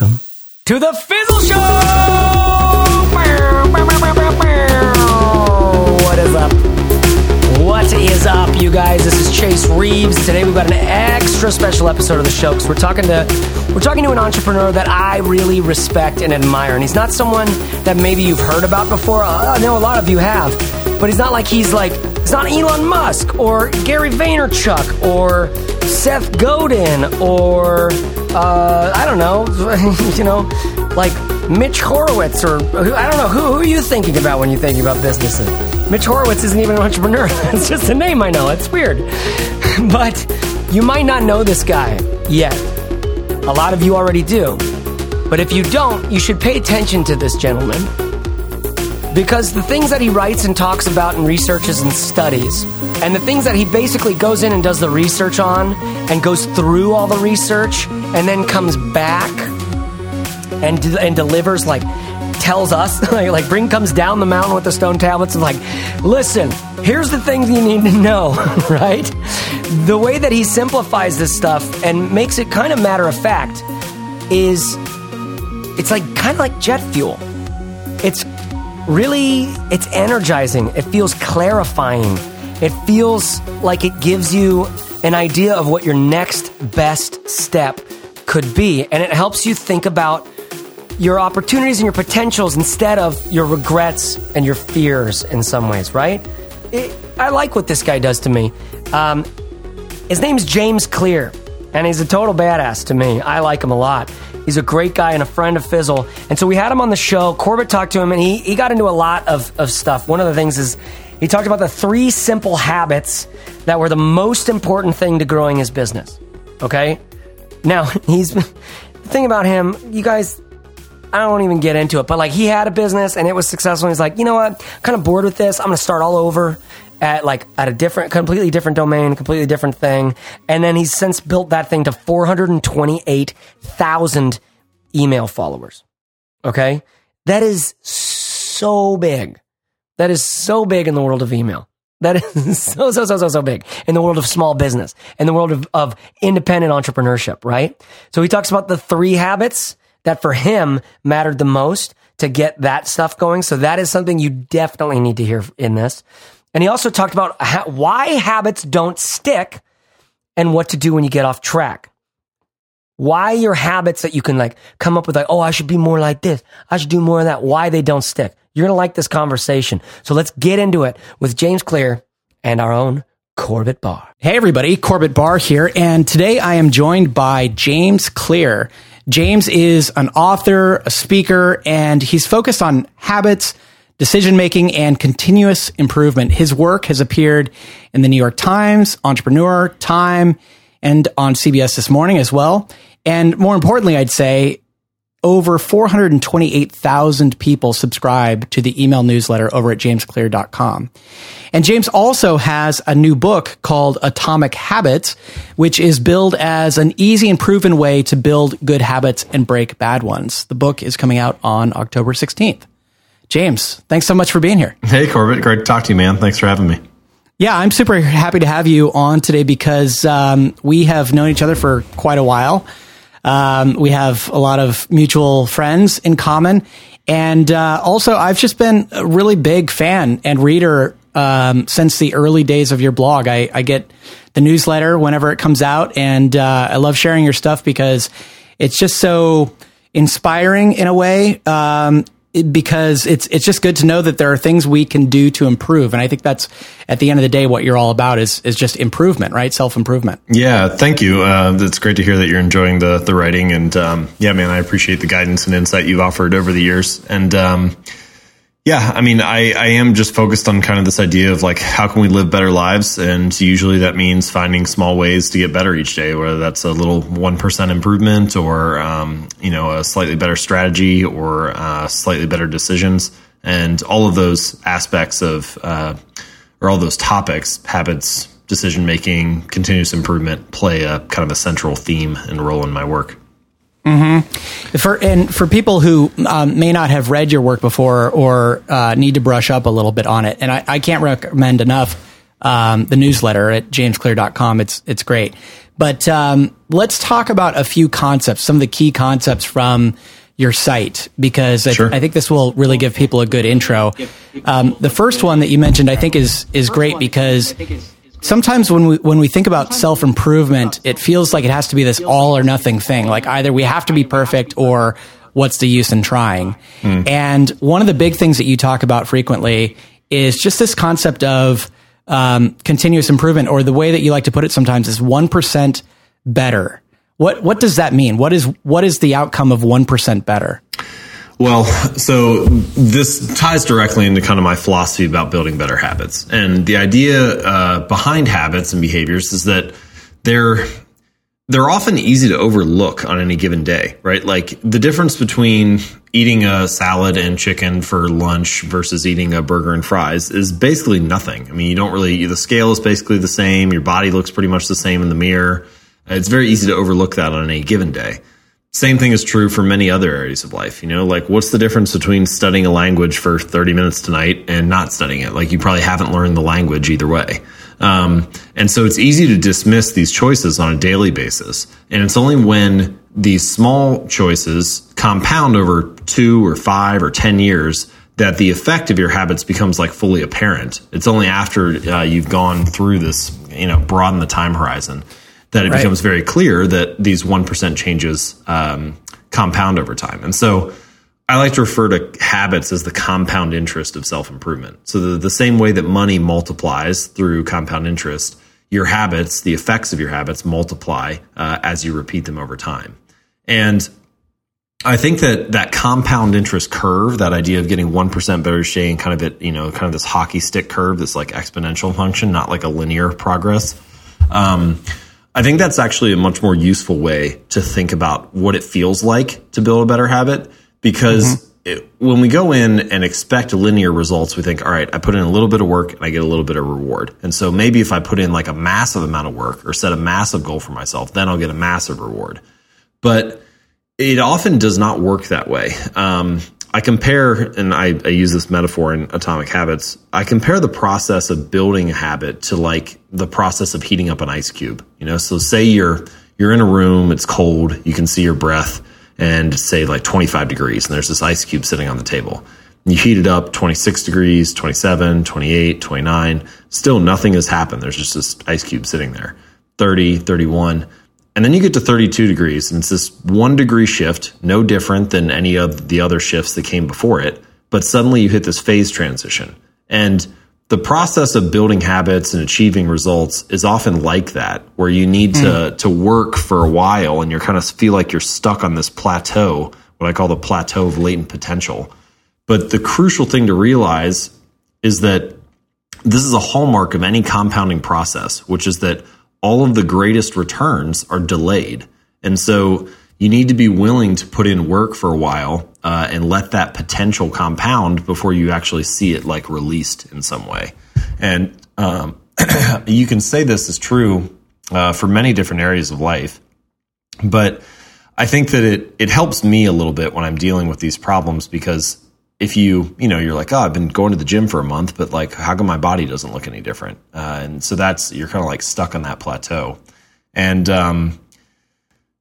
welcome to the Fizzle Show! What is up? What is up, you guys? This is Chase Reeves. Today we've got an extra special episode of the show because we're talking to we're talking to an entrepreneur that I really respect and admire, and he's not someone that maybe you've heard about before. I know a lot of you have, but he's not like he's like he's not Elon Musk or Gary Vaynerchuk or Seth Godin or uh, I don't know, you know, like Mitch Horowitz or I don't know who, who are you thinking about when you think about businesses? Mitch Horowitz isn't even an entrepreneur. it's just a name I know. It's weird, but you might not know this guy yet. A lot of you already do, but if you don't, you should pay attention to this gentleman because the things that he writes and talks about and researches and studies, and the things that he basically goes in and does the research on and goes through all the research and then comes back and and delivers like tells us like, like bring comes down the mountain with the stone tablets and like listen here's the things you need to know right? The way that he simplifies this stuff and makes it kind of matter of fact is it's like kind of like jet fuel. It's really it's energizing. It feels clarifying it feels like it gives you an idea of what your next best step could be and it helps you think about your opportunities and your potentials instead of your regrets and your fears in some ways right it, i like what this guy does to me um, his name's james clear and he's a total badass to me i like him a lot He's a great guy and a friend of Fizzle. And so we had him on the show. Corbett talked to him and he, he got into a lot of, of stuff. One of the things is he talked about the three simple habits that were the most important thing to growing his business. Okay? Now, he's the thing about him, you guys, I don't even get into it, but like he had a business and it was successful. He's like, you know what? I'm kind of bored with this. I'm going to start all over at like at a different, completely different domain, completely different thing. And then he's since built that thing to 428,000 email followers. Okay. That is so big. That is so big in the world of email. That is so, so, so, so, so big in the world of small business, in the world of, of independent entrepreneurship, right? So he talks about the three habits that for him mattered the most to get that stuff going. So that is something you definitely need to hear in this. And he also talked about why habits don't stick and what to do when you get off track. Why your habits that you can like come up with like, oh, I should be more like this. I should do more of that. Why they don't stick. You're going to like this conversation. So let's get into it with James Clear and our own Corbett Barr. Hey, everybody, Corbett Barr here. And today I am joined by James Clear. James is an author, a speaker, and he's focused on habits, decision making, and continuous improvement. His work has appeared in the New York Times, Entrepreneur, Time, and on CBS this morning as well. And more importantly, I'd say over 428,000 people subscribe to the email newsletter over at jamesclear.com. And James also has a new book called Atomic Habits, which is billed as an easy and proven way to build good habits and break bad ones. The book is coming out on October 16th. James, thanks so much for being here. Hey, Corbett. Great to talk to you, man. Thanks for having me. Yeah, I'm super happy to have you on today because um, we have known each other for quite a while. Um, we have a lot of mutual friends in common. And uh, also, I've just been a really big fan and reader um, since the early days of your blog. I, I, get the newsletter whenever it comes out, and uh, I love sharing your stuff because it's just so inspiring in a way. Um, because it's it's just good to know that there are things we can do to improve, and I think that's at the end of the day what you're all about is is just improvement, right? Self improvement. Yeah, thank you. Uh, it's great to hear that you're enjoying the the writing, and um, yeah, man, I appreciate the guidance and insight you've offered over the years, and. Um, yeah, I mean, I, I am just focused on kind of this idea of like, how can we live better lives? And usually that means finding small ways to get better each day, whether that's a little 1% improvement or, um, you know, a slightly better strategy or uh, slightly better decisions. And all of those aspects of, uh, or all those topics, habits, decision making, continuous improvement play a kind of a central theme and role in my work. Mm-hmm. For and for people who um, may not have read your work before or uh, need to brush up a little bit on it, and I, I can't recommend enough um, the newsletter at jamesclear.com. It's it's great. But um, let's talk about a few concepts, some of the key concepts from your site, because sure. I, I, think this will really give people a good intro. Um, the first one that you mentioned, I think, is is great because sometimes when we when we think about self improvement, it feels like it has to be this all or nothing thing. Like either we have to be perfect or what's the use in trying? Mm. And one of the big things that you talk about frequently is just this concept of um, continuous improvement, or the way that you like to put it sometimes is one percent better. What what does that mean? What is what is the outcome of one percent better? Well, so this ties directly into kind of my philosophy about building better habits, and the idea uh, behind habits and behaviors is that they're they're often easy to overlook on any given day, right? Like the difference between eating a salad and chicken for lunch versus eating a burger and fries is basically nothing. I mean, you don't really, the scale is basically the same. Your body looks pretty much the same in the mirror. It's very easy to overlook that on any given day. Same thing is true for many other areas of life. You know, like what's the difference between studying a language for 30 minutes tonight and not studying it? Like you probably haven't learned the language either way. Um, and so it's easy to dismiss these choices on a daily basis. And it's only when these small choices compound over two or five or 10 years that the effect of your habits becomes like fully apparent. It's only after uh, you've gone through this, you know, broaden the time horizon that it right. becomes very clear that these 1% changes um, compound over time. And so, I like to refer to habits as the compound interest of self improvement. So, the, the same way that money multiplies through compound interest, your habits, the effects of your habits multiply uh, as you repeat them over time. And I think that that compound interest curve, that idea of getting 1% better each day and kind of at, you know, kind of this hockey stick curve, this like exponential function, not like a linear progress. Um, I think that's actually a much more useful way to think about what it feels like to build a better habit because mm-hmm. it, when we go in and expect linear results, we think, all right, I put in a little bit of work and I get a little bit of reward. And so maybe if I put in like a massive amount of work or set a massive goal for myself, then I'll get a massive reward. But it often does not work that way. Um, I compare, and I, I, use this metaphor in Atomic Habits. I compare the process of building a habit to like the process of heating up an ice cube. You know, so say you're you're in a room, it's cold, you can see your breath and say like 25 degrees and there's this ice cube sitting on the table. You heat it up 26 degrees, 27, 28, 29. Still nothing has happened. There's just this ice cube sitting there. 30, 31. And then you get to 32 degrees and it's this one degree shift, no different than any of the other shifts that came before it. But suddenly you hit this phase transition. And the process of building habits and achieving results is often like that, where you need to hmm. to work for a while and you kind of feel like you're stuck on this plateau, what I call the plateau of latent potential. But the crucial thing to realize is that this is a hallmark of any compounding process, which is that all of the greatest returns are delayed. And so you need to be willing to put in work for a while uh, and let that potential compound before you actually see it like released in some way. And um, you can say this is true uh, for many different areas of life, but I think that it it helps me a little bit when I'm dealing with these problems because if you you know you're like oh I've been going to the gym for a month, but like how come my body doesn't look any different? Uh, and so that's you're kind of like stuck on that plateau, and um,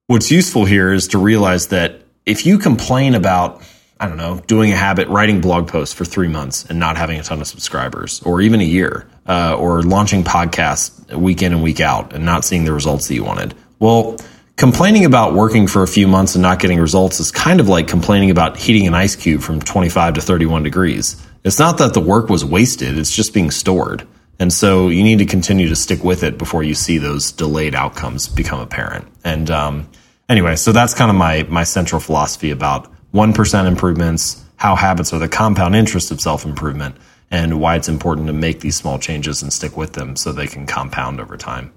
what's useful here is to realize that if you complain about I don't know, doing a habit, writing blog posts for three months and not having a ton of subscribers, or even a year, uh, or launching podcasts week in and week out and not seeing the results that you wanted. Well, complaining about working for a few months and not getting results is kind of like complaining about heating an ice cube from 25 to 31 degrees. It's not that the work was wasted, it's just being stored. And so you need to continue to stick with it before you see those delayed outcomes become apparent. And um, anyway, so that's kind of my my central philosophy about one percent improvements, how habits are the compound interest of self improvement, and why it's important to make these small changes and stick with them so they can compound over time.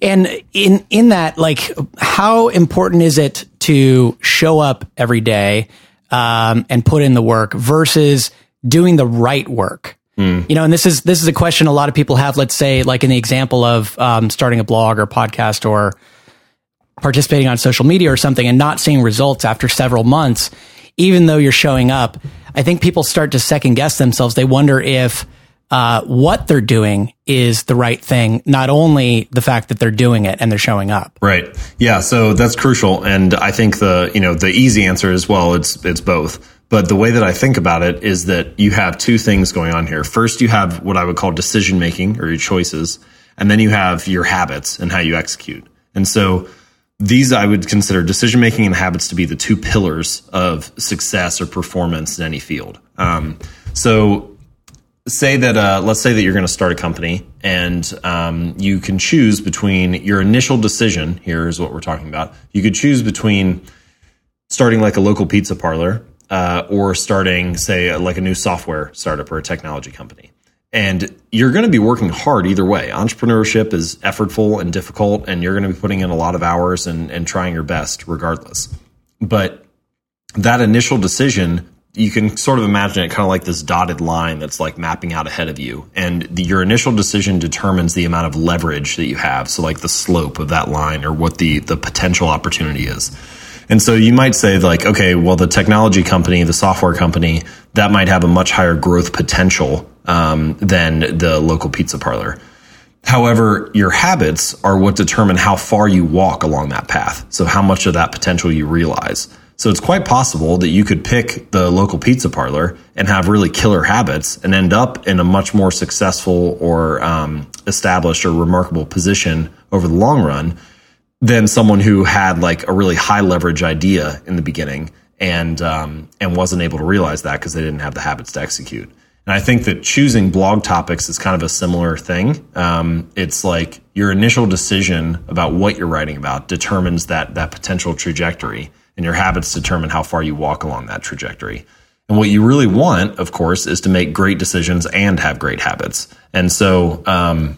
And in in that, like, how important is it to show up every day um, and put in the work versus doing the right work? Mm. You know, and this is this is a question a lot of people have. Let's say, like in the example of um, starting a blog or podcast or participating on social media or something, and not seeing results after several months, even though you're showing up. I think people start to second guess themselves. They wonder if uh, what they're doing is the right thing, not only the fact that they're doing it and they're showing up. Right. Yeah. So that's crucial. And I think the, you know, the easy answer is, well, it's, it's both. But the way that I think about it is that you have two things going on here. First, you have what I would call decision making or your choices. And then you have your habits and how you execute. And so these I would consider decision making and habits to be the two pillars of success or performance in any field. Um, so say that uh, let's say that you're going to start a company and um, you can choose between your initial decision here is what we're talking about you could choose between starting like a local pizza parlor uh, or starting say like a new software startup or a technology company. And you're going to be working hard either way. Entrepreneurship is effortful and difficult and you're going to be putting in a lot of hours and, and trying your best regardless. But that initial decision you can sort of imagine it kind of like this dotted line that's like mapping out ahead of you. And the, your initial decision determines the amount of leverage that you have. So like the slope of that line or what the, the potential opportunity is. And so you might say like, okay, well, the technology company, the software company, that might have a much higher growth potential um, than the local pizza parlor. However, your habits are what determine how far you walk along that path. So how much of that potential you realize. So it's quite possible that you could pick the local pizza parlor and have really killer habits and end up in a much more successful or um, established or remarkable position over the long run than someone who had like a really high leverage idea in the beginning and um, and wasn't able to realize that because they didn't have the habits to execute. And I think that choosing blog topics is kind of a similar thing. Um, it's like your initial decision about what you're writing about determines that that potential trajectory and your habits determine how far you walk along that trajectory. And what you really want, of course, is to make great decisions and have great habits. And so, um,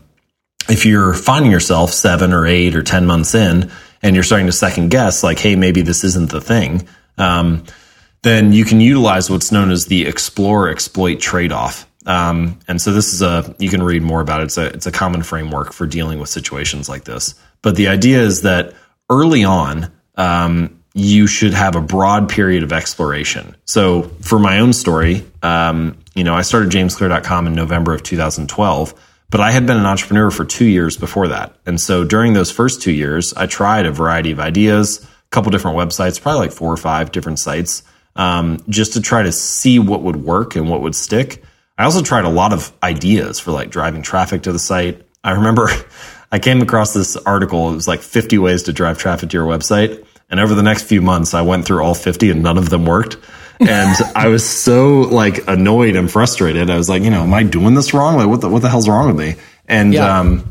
if you're finding yourself seven or eight or 10 months in and you're starting to second guess, like, hey, maybe this isn't the thing, um, then you can utilize what's known as the explore exploit trade off. Um, and so this is a, you can read more about it. It's a, it's a common framework for dealing with situations like this. But the idea is that early on, um, you should have a broad period of exploration. So for my own story, um, you know, I started jamesclear.com in November of 2012, but I had been an entrepreneur for two years before that. And so during those first two years, I tried a variety of ideas, a couple different websites, probably like four or five different sites, um, just to try to see what would work and what would stick. I also tried a lot of ideas for like driving traffic to the site. I remember I came across this article. It was like 50 ways to drive traffic to your website. And over the next few months, I went through all 50 and none of them worked. And I was so like annoyed and frustrated. I was like, you know, am I doing this wrong? Like, what the, what the hell's wrong with me? And, yeah. um,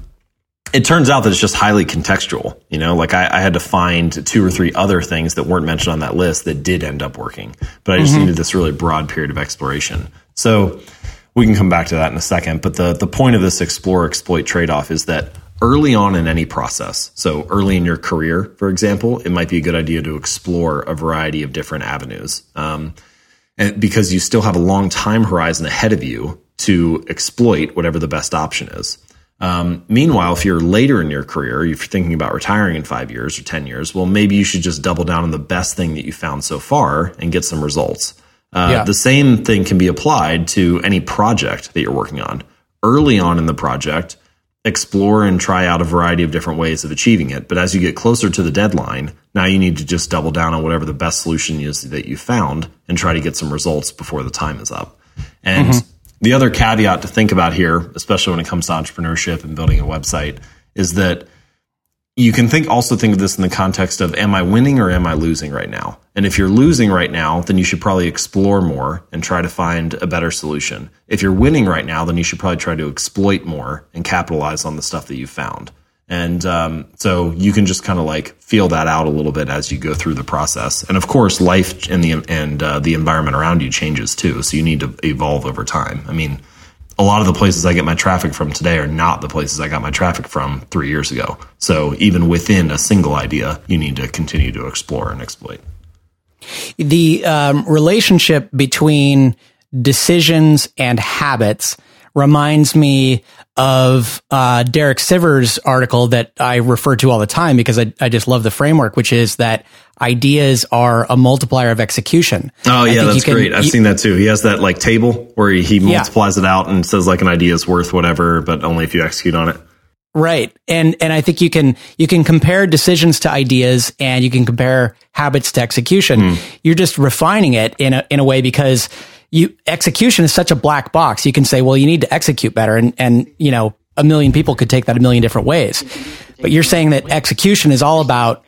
it turns out that it's just highly contextual. You know, like I, I, had to find two or three other things that weren't mentioned on that list that did end up working, but I just mm-hmm. needed this really broad period of exploration. So we can come back to that in a second. But the, the point of this explore exploit trade off is that early on in any process. So early in your career, for example, it might be a good idea to explore a variety of different avenues. Um, and because you still have a long time horizon ahead of you to exploit whatever the best option is. Um, meanwhile, if you're later in your career, if you're thinking about retiring in five years or 10 years, well, maybe you should just double down on the best thing that you found so far and get some results. Uh, yeah. The same thing can be applied to any project that you're working on. Early on in the project, explore and try out a variety of different ways of achieving it. But as you get closer to the deadline, now you need to just double down on whatever the best solution is that you found and try to get some results before the time is up. And mm-hmm. the other caveat to think about here, especially when it comes to entrepreneurship and building a website, is that you can think also think of this in the context of am I winning or am I losing right now? And if you're losing right now, then you should probably explore more and try to find a better solution. If you're winning right now, then you should probably try to exploit more and capitalize on the stuff that you found. And um, so you can just kind of like feel that out a little bit as you go through the process. And of course, life and the and uh, the environment around you changes too. So you need to evolve over time. I mean, a lot of the places I get my traffic from today are not the places I got my traffic from three years ago. So even within a single idea, you need to continue to explore and exploit. The um, relationship between decisions and habits reminds me of uh, Derek Sivers' article that I refer to all the time because I, I just love the framework, which is that ideas are a multiplier of execution. Oh yeah, that's can, great. I've you, seen that too. He has that like table where he, he multiplies yeah. it out and says like an idea is worth whatever, but only if you execute on it. Right. And and I think you can you can compare decisions to ideas and you can compare habits to execution. Mm. You're just refining it in a in a way because you execution is such a black box. You can say, well, you need to execute better and and you know, a million people could take that a million different ways. But you're saying that execution is all about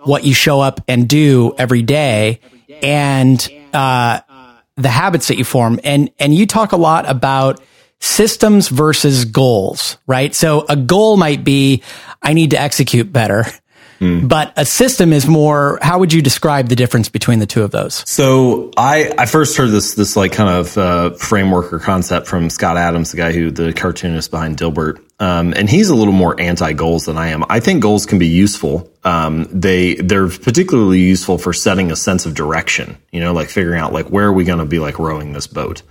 what you show up and do every day and uh, the habits that you form. And and you talk a lot about systems versus goals, right? So a goal might be, I need to execute better. Mm. But a system is more. How would you describe the difference between the two of those? So I I first heard this this like kind of uh, framework or concept from Scott Adams, the guy who the cartoonist behind Dilbert, um, and he's a little more anti goals than I am. I think goals can be useful. Um, they they're particularly useful for setting a sense of direction. You know, like figuring out like where are we going to be like rowing this boat,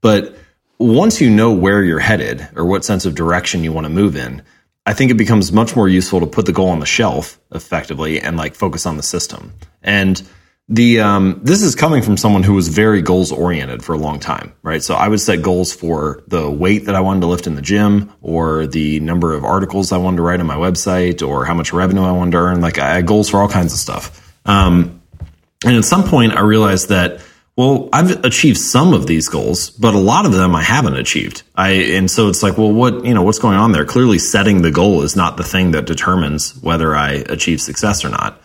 but once you know where you're headed or what sense of direction you want to move in, I think it becomes much more useful to put the goal on the shelf effectively and like focus on the system. And the um, this is coming from someone who was very goals oriented for a long time, right? So I would set goals for the weight that I wanted to lift in the gym, or the number of articles I wanted to write on my website, or how much revenue I wanted to earn. Like I had goals for all kinds of stuff. Um, and at some point, I realized that well, I've achieved some of these goals, but a lot of them I haven't achieved. I and so it's like, well, what you know, what's going on there? Clearly, setting the goal is not the thing that determines whether I achieve success or not.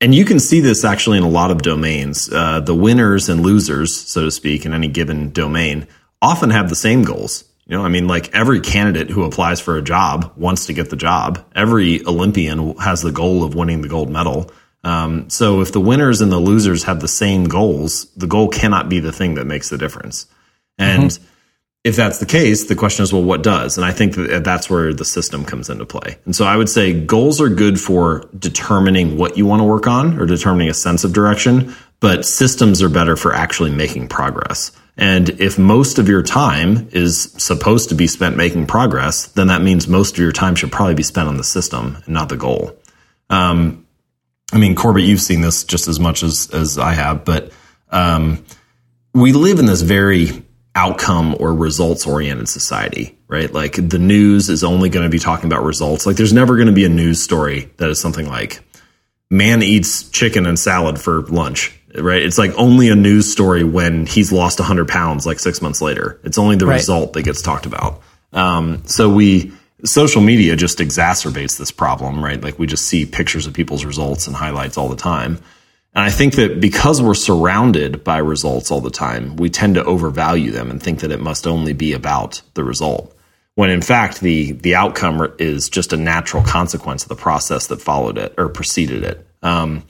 And you can see this actually in a lot of domains. Uh, the winners and losers, so to speak, in any given domain, often have the same goals. You know, I mean, like every candidate who applies for a job wants to get the job. Every Olympian has the goal of winning the gold medal. Um, so if the winners and the losers have the same goals, the goal cannot be the thing that makes the difference. And mm-hmm. if that's the case, the question is, well, what does? And I think that that's where the system comes into play. And so I would say goals are good for determining what you want to work on or determining a sense of direction, but systems are better for actually making progress. And if most of your time is supposed to be spent making progress, then that means most of your time should probably be spent on the system and not the goal. Um, I mean, Corbett, you've seen this just as much as, as I have, but um, we live in this very outcome or results oriented society, right? Like the news is only going to be talking about results. Like there's never going to be a news story that is something like man eats chicken and salad for lunch, right? It's like only a news story when he's lost 100 pounds like six months later. It's only the right. result that gets talked about. Um, so we, social media just exacerbates this problem, right? Like we just see pictures of people's results and highlights all the time. And I think that because we're surrounded by results all the time, we tend to overvalue them and think that it must only be about the result. When in fact, the, the outcome is just a natural consequence of the process that followed it or preceded it. Um,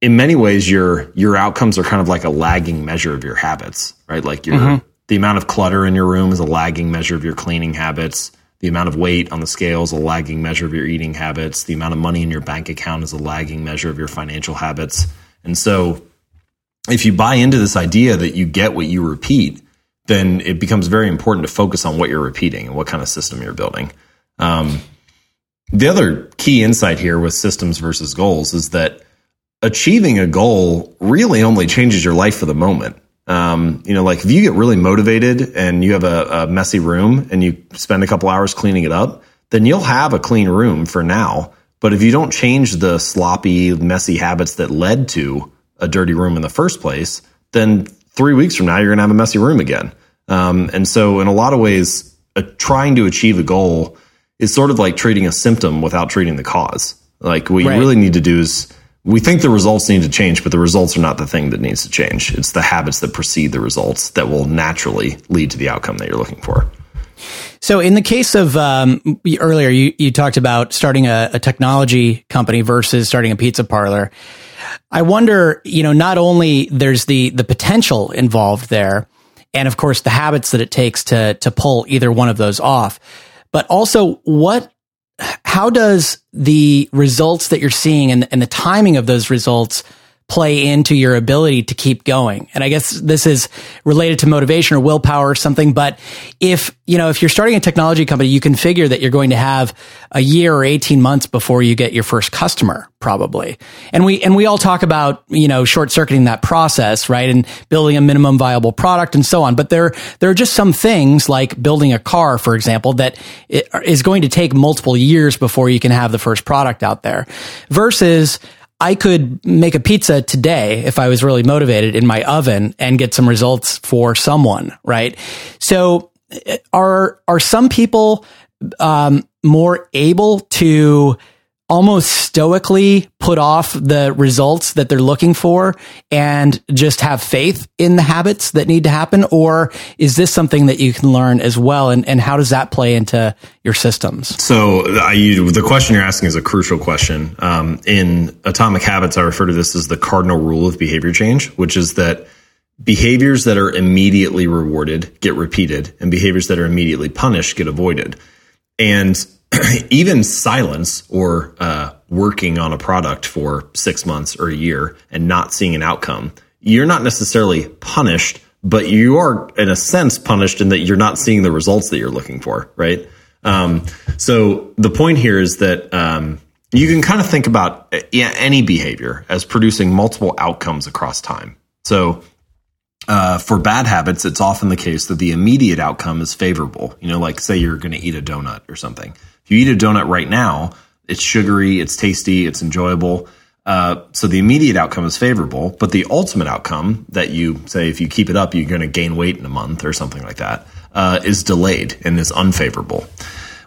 in many ways, your, your outcomes are kind of like a lagging measure of your habits, right? Like your, mm-hmm. the amount of clutter in your room is a lagging measure of your cleaning habits the amount of weight on the scale is a lagging measure of your eating habits. The amount of money in your bank account is a lagging measure of your financial habits. And so, if you buy into this idea that you get what you repeat, then it becomes very important to focus on what you're repeating and what kind of system you're building. Um, the other key insight here with systems versus goals is that achieving a goal really only changes your life for the moment. Um, you know, like if you get really motivated and you have a, a messy room and you spend a couple hours cleaning it up, then you'll have a clean room for now. But if you don't change the sloppy, messy habits that led to a dirty room in the first place, then three weeks from now, you're going to have a messy room again. Um, and so, in a lot of ways, uh, trying to achieve a goal is sort of like treating a symptom without treating the cause. Like, what right. you really need to do is we think the results need to change, but the results are not the thing that needs to change. It's the habits that precede the results that will naturally lead to the outcome that you're looking for. So, in the case of um, earlier, you, you talked about starting a, a technology company versus starting a pizza parlor. I wonder, you know, not only there's the the potential involved there, and of course the habits that it takes to to pull either one of those off, but also what how does the results that you're seeing and, and the timing of those results play into your ability to keep going. And I guess this is related to motivation or willpower or something. But if, you know, if you're starting a technology company, you can figure that you're going to have a year or 18 months before you get your first customer, probably. And we, and we all talk about, you know, short circuiting that process, right? And building a minimum viable product and so on. But there, there are just some things like building a car, for example, that is going to take multiple years before you can have the first product out there versus I could make a pizza today if I was really motivated in my oven and get some results for someone, right? So are are some people um, more able to almost stoically put off the results that they're looking for and just have faith in the habits that need to happen? Or is this something that you can learn as well? And, and how does that play into your systems? So I, the question you're asking is a crucial question. Um, in Atomic Habits, I refer to this as the cardinal rule of behavior change, which is that behaviors that are immediately rewarded get repeated and behaviors that are immediately punished get avoided. And even silence or uh, working on a product for six months or a year and not seeing an outcome, you're not necessarily punished, but you are, in a sense, punished in that you're not seeing the results that you're looking for, right? Um, so the point here is that um, you can kind of think about uh, any behavior as producing multiple outcomes across time. So uh, for bad habits, it's often the case that the immediate outcome is favorable. You know, like say you're going to eat a donut or something. If you eat a donut right now, it's sugary, it's tasty, it's enjoyable. Uh, so the immediate outcome is favorable, but the ultimate outcome that you say if you keep it up, you're going to gain weight in a month or something like that, uh, is delayed and is unfavorable.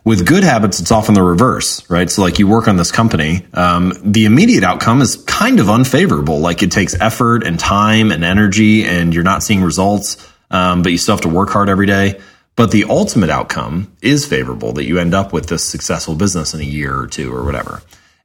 With good habits, it's often the reverse, right? So like you work on this company, um, the immediate outcome is kind of unfavorable. Like it takes effort and time and energy, and you're not seeing results, um, but you still have to work hard every day. But the ultimate outcome is favorable that you end up with this successful business in a year or two or whatever.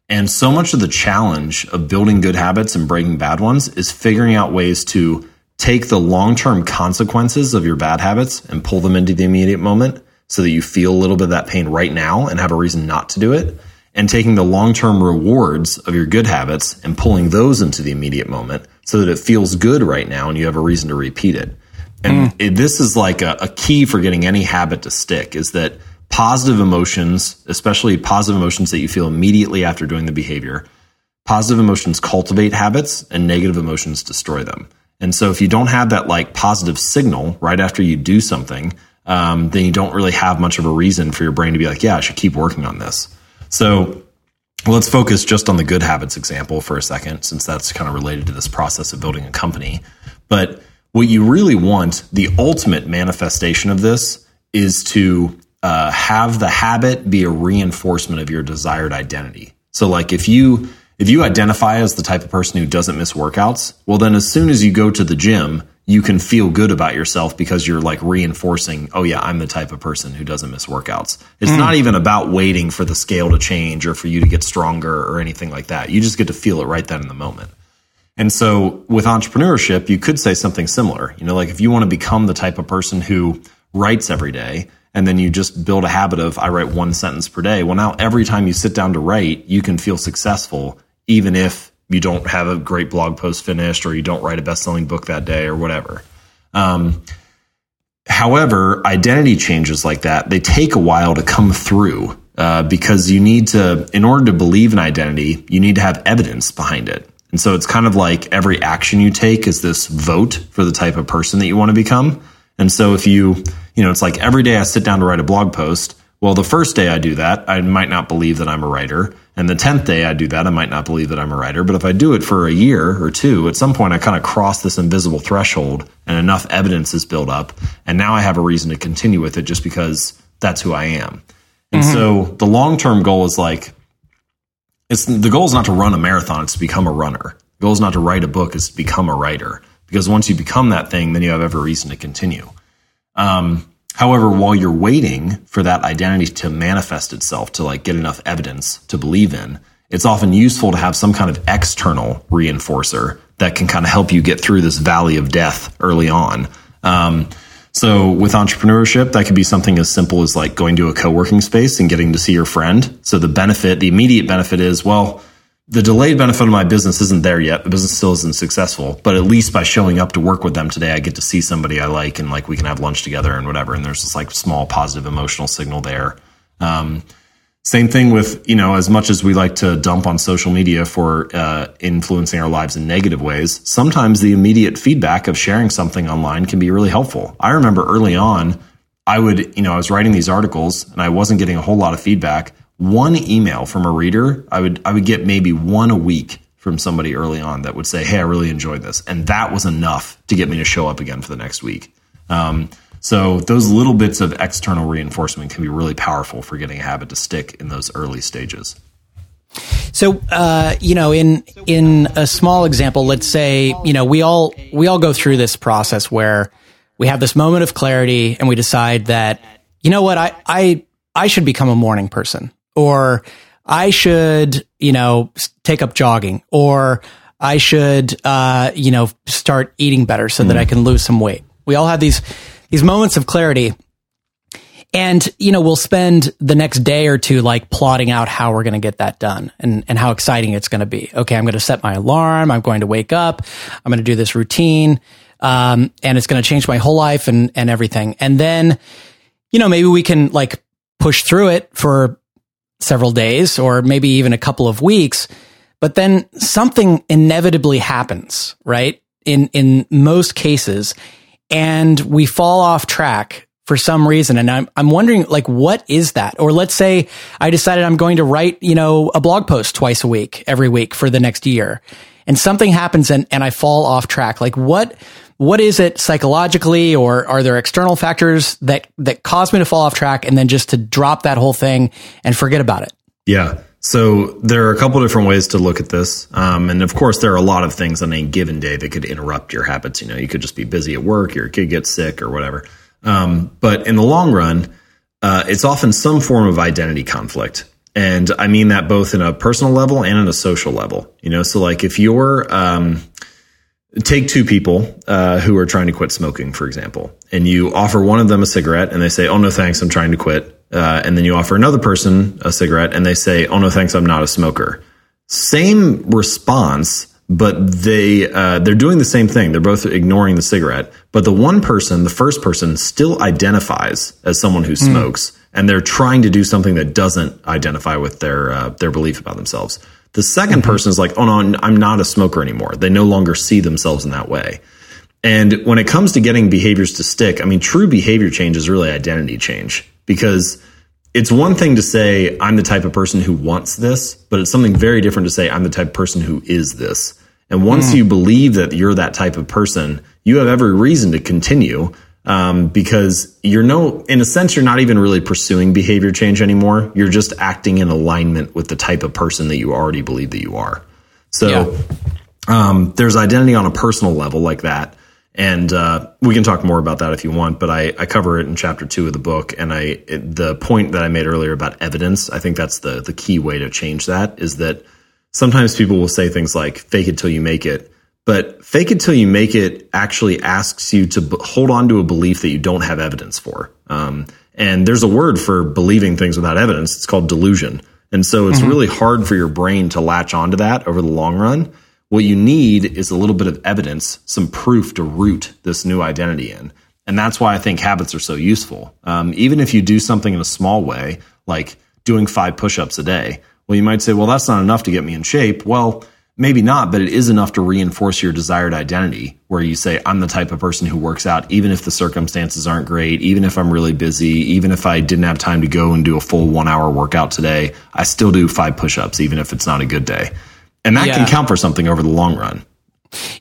And so much of the challenge of building good habits and breaking bad ones is figuring out ways to take the long term consequences of your bad habits and pull them into the immediate moment so that you feel a little bit of that pain right now and have a reason not to do it. And taking the long term rewards of your good habits and pulling those into the immediate moment so that it feels good right now and you have a reason to repeat it. And mm. it, this is like a, a key for getting any habit to stick is that positive emotions, especially positive emotions that you feel immediately after doing the behavior, positive emotions cultivate habits and negative emotions destroy them. And so if you don't have that like positive signal right after you do something, um, then you don't really have much of a reason for your brain to be like, yeah, I should keep working on this. So let's focus just on the good habits example for a second, since that's kind of related to this process of building a company. But what you really want, the ultimate manifestation of this, is to uh, have the habit be a reinforcement of your desired identity. So, like if you if you identify as the type of person who doesn't miss workouts, well, then as soon as you go to the gym, you can feel good about yourself because you're like reinforcing, oh yeah, I'm the type of person who doesn't miss workouts. It's mm. not even about waiting for the scale to change or for you to get stronger or anything like that. You just get to feel it right then in the moment. And so with entrepreneurship, you could say something similar. You know, like if you want to become the type of person who writes every day and then you just build a habit of I write one sentence per day. Well, now every time you sit down to write, you can feel successful even if you don't have a great blog post finished or you don't write a best-selling book that day or whatever. Um, however, identity changes like that, they take a while to come through uh, because you need to, in order to believe in identity, you need to have evidence behind it. And so it's kind of like every action you take is this vote for the type of person that you want to become. And so if you, you know, it's like every day I sit down to write a blog post. Well, the first day I do that, I might not believe that I'm a writer. And the 10th day I do that, I might not believe that I'm a writer. But if I do it for a year or two, at some point I kind of cross this invisible threshold and enough evidence is built up. And now I have a reason to continue with it just because that's who I am. And mm-hmm. so the long term goal is like, it's the goal is not to run a marathon, it's to become a runner. The goal is not to write a book, it's to become a writer. Because once you become that thing, then you have every reason to continue. Um, however, while you're waiting for that identity to manifest itself, to like get enough evidence to believe in, it's often useful to have some kind of external reinforcer that can kind of help you get through this valley of death early on. Um, so with entrepreneurship, that could be something as simple as like going to a co-working space and getting to see your friend. So the benefit, the immediate benefit is, well, the delayed benefit of my business isn't there yet. The business still isn't successful, but at least by showing up to work with them today, I get to see somebody I like and like we can have lunch together and whatever. And there's this like small positive emotional signal there. Um, same thing with, you know, as much as we like to dump on social media for uh, influencing our lives in negative ways, sometimes the immediate feedback of sharing something online can be really helpful. I remember early on, I would, you know, I was writing these articles and I wasn't getting a whole lot of feedback one email from a reader, I would I would get maybe one a week from somebody early on that would say, "Hey, I really enjoyed this," and that was enough to get me to show up again for the next week. Um, so those little bits of external reinforcement can be really powerful for getting a habit to stick in those early stages. So, uh, you know, in in a small example, let's say, you know, we all we all go through this process where we have this moment of clarity and we decide that, you know what, I I I should become a morning person or I should, you know, take up jogging or I should, uh, you know, start eating better so mm. that I can lose some weight. We all have these, these moments of clarity. And, you know, we'll spend the next day or two like plotting out how we're going to get that done and, and how exciting it's going to be. Okay. I'm going to set my alarm. I'm going to wake up. I'm going to do this routine. Um, and it's going to change my whole life and, and everything. And then, you know, maybe we can like push through it for several days or maybe even a couple of weeks. But then something inevitably happens, right? In, in most cases, and we fall off track for some reason. And I'm, I'm wondering, like, what is that? Or let's say I decided I'm going to write, you know, a blog post twice a week, every week for the next year. And something happens and, and I fall off track. Like, what, what is it psychologically or are there external factors that that cause me to fall off track and then just to drop that whole thing and forget about it? Yeah. So there are a couple different ways to look at this. Um, and of course there are a lot of things on a given day that could interrupt your habits. You know you could just be busy at work your kid gets sick or whatever. Um, but in the long run uh, it's often some form of identity conflict. And i mean that both in a personal level and in a social level. You know so like if you're um, take two people uh, who are trying to quit smoking, for example, and you offer one of them a cigarette and they say, Oh, no, thanks, I'm trying to quit. Uh, and then you offer another person a cigarette and they say, Oh, no, thanks, I'm not a smoker. Same response, but they uh, they're doing the same thing. They're both ignoring the cigarette, but the one person, the first person, still identifies as someone who mm. smokes, and they're trying to do something that doesn't identify with their uh, their belief about themselves. The 2nd mm-hmm. person is like, oh no, I'm not a smoker anymore. They no longer see themselves in that way. And when it comes to getting behaviors to stick, I mean, true behavior change is really identity change because it's one thing to say, I'm the type of person who wants this, but it's something very different to say, I'm the type of person who is this. And once mm. you believe that you're that type of person, you have every reason to continue um, because you're no, in a sense, you're not even really pursuing behavior change anymore. You're just acting in alignment with the type of person that you already believe that you are. So yeah. um, there's identity on a personal level like that. And uh, we can talk more about that if you want, but I, I cover it in chapter two of the book. And I it, the point that I made earlier about evidence, I think that's the the key way to change that is that sometimes people will say things like "fake it till you make it," But fake it till you make it actually asks you to b- hold on to a belief that you don't have evidence for. Um, and there's a word for believing things without evidence. It's called delusion. And so it's mm-hmm. really hard for your brain to latch onto that over the long run. What you need is a little bit of evidence, some proof to root this new identity in. And that's why I think habits are so useful. Um, even if you do something in a small way, like doing five push ups a day, well, you might say, well, that's not enough to get me in shape. Well, Maybe not, but it is enough to reinforce your desired identity where you say, I'm the type of person who works out, even if the circumstances aren't great, even if I'm really busy, even if I didn't have time to go and do a full one hour workout today, I still do five push ups, even if it's not a good day. And that yeah. can count for something over the long run.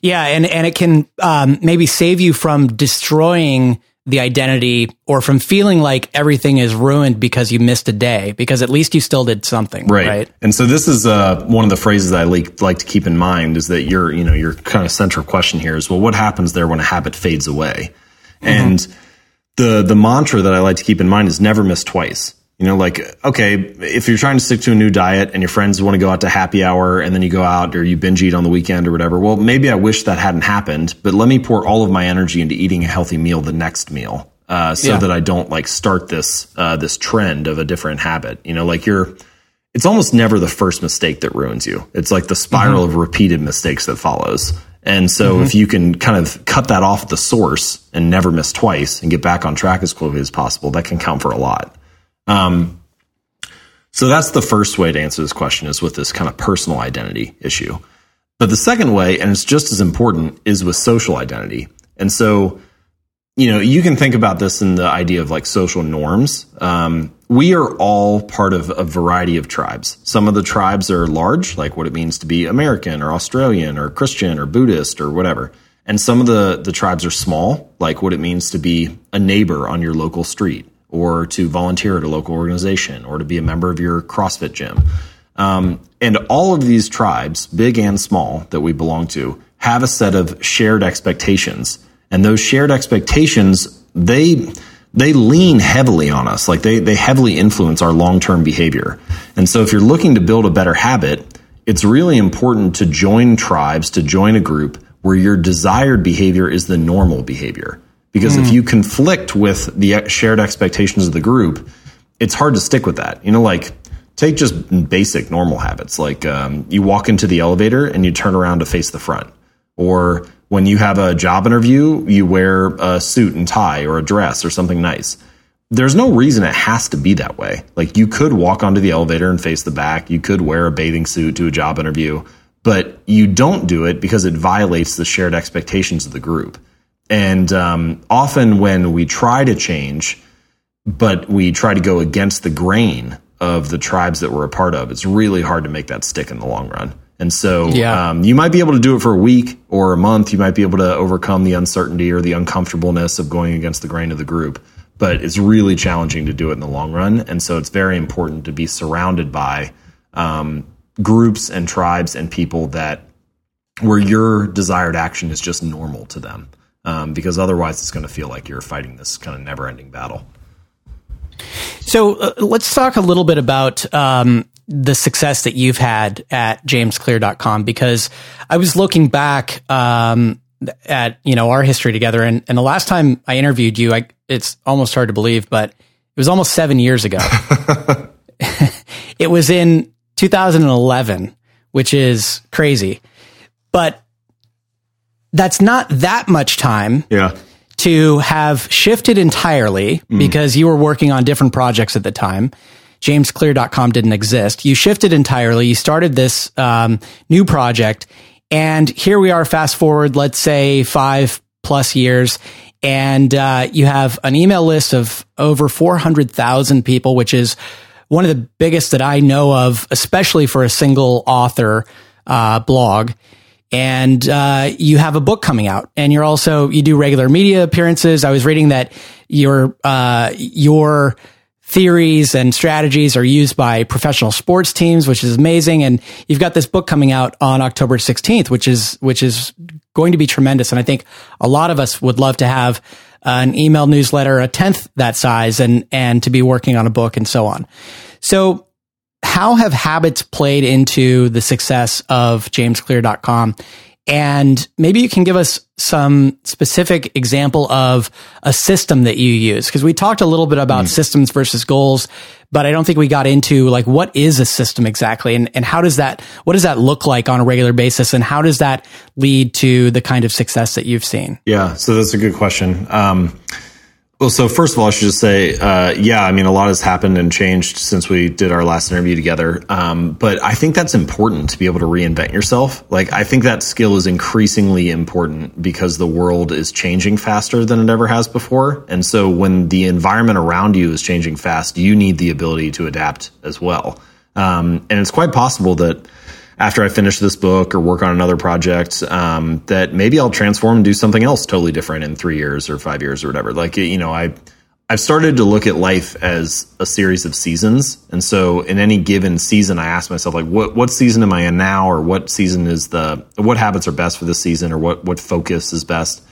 Yeah. And, and it can um, maybe save you from destroying the identity or from feeling like everything is ruined because you missed a day because at least you still did something right, right? and so this is uh, one of the phrases i like, like to keep in mind is that your you know your kind of central question here is well what happens there when a habit fades away mm-hmm. and the the mantra that i like to keep in mind is never miss twice you know, like, okay, if you're trying to stick to a new diet and your friends want to go out to happy hour and then you go out or you binge eat on the weekend or whatever, well, maybe I wish that hadn't happened, but let me pour all of my energy into eating a healthy meal the next meal. Uh, so yeah. that I don't like start this, uh, this trend of a different habit. You know, like you're, it's almost never the first mistake that ruins you. It's like the spiral mm-hmm. of repeated mistakes that follows. And so mm-hmm. if you can kind of cut that off at the source and never miss twice and get back on track as quickly as possible, that can count for a lot. Um, so that's the first way to answer this question is with this kind of personal identity issue. But the second way, and it's just as important, is with social identity. And so, you know, you can think about this in the idea of like social norms. Um, we are all part of a variety of tribes. Some of the tribes are large, like what it means to be American or Australian or Christian or Buddhist or whatever. And some of the, the tribes are small, like what it means to be a neighbor on your local street or to volunteer at a local organization or to be a member of your CrossFit gym. Um, and all of these tribes, big and small, that we belong to, have a set of shared expectations. And those shared expectations, they they lean heavily on us. Like they, they heavily influence our long term behavior. And so if you're looking to build a better habit, it's really important to join tribes, to join a group where your desired behavior is the normal behavior. Because mm. if hmm. you conflict with the shared expectations of the group, it's hard to stick with that. You know, like take just basic normal habits. Like um, you walk into the elevator and you turn around to face the front. Or when you have a job interview, you wear a suit and tie or a dress or something nice. There's no reason it has to be that way. Like you could walk onto the elevator and face the back. You could wear a bathing suit to a job interview, but you don't do it because it violates the shared expectations of the group. And um, often when we try to change, but we try to go against the grain of the tribes that we're a part of, it's really hard to make that stick in the long run. And so yeah. um, you might be able to do it for a week or a month. You might be able to overcome the uncertainty or the uncomfortableness of going against the grain of the group. But it's really challenging to do it in the long run. And so it's very important to be surrounded by um, groups and tribes and people that where your desired action is just normal to them. Um, because otherwise it's going to feel like you're fighting this kind of never ending battle. So uh, let's talk a little bit about um, the success that you've had at jamesclear.com because I was looking back um, at you know our history together and, and the last time I interviewed you I it's almost hard to believe but it was almost 7 years ago. it was in 2011 which is crazy. But that's not that much time. Yeah. To have shifted entirely mm. because you were working on different projects at the time jamesclear.com didn't exist. You shifted entirely. You started this um, new project. And here we are, fast forward, let's say five plus years. And uh, you have an email list of over 400,000 people, which is one of the biggest that I know of, especially for a single author uh, blog. And uh, you have a book coming out, and you're also you do regular media appearances. I was reading that your uh, your theories and strategies are used by professional sports teams, which is amazing. And you've got this book coming out on October 16th, which is, which is going to be tremendous. And I think a lot of us would love to have an email newsletter, a tenth that size and, and to be working on a book and so on. So how have habits played into the success of jamesclear.com? And maybe you can give us some specific example of a system that you use. Cause we talked a little bit about mm. systems versus goals, but I don't think we got into like, what is a system exactly? And, and how does that, what does that look like on a regular basis? And how does that lead to the kind of success that you've seen? Yeah. So that's a good question. Um, well, so first of all, I should just say, uh, yeah, I mean, a lot has happened and changed since we did our last interview together. Um, but I think that's important to be able to reinvent yourself. Like, I think that skill is increasingly important because the world is changing faster than it ever has before. And so when the environment around you is changing fast, you need the ability to adapt as well. Um, and it's quite possible that after I finish this book or work on another project, um, that maybe I'll transform and do something else totally different in three years or five years or whatever. Like, you know, I, I've started to look at life as a series of seasons. And so in any given season, I ask myself, like, what, what season am I in now? Or what season is the, what habits are best for this season? Or what, what focus is best?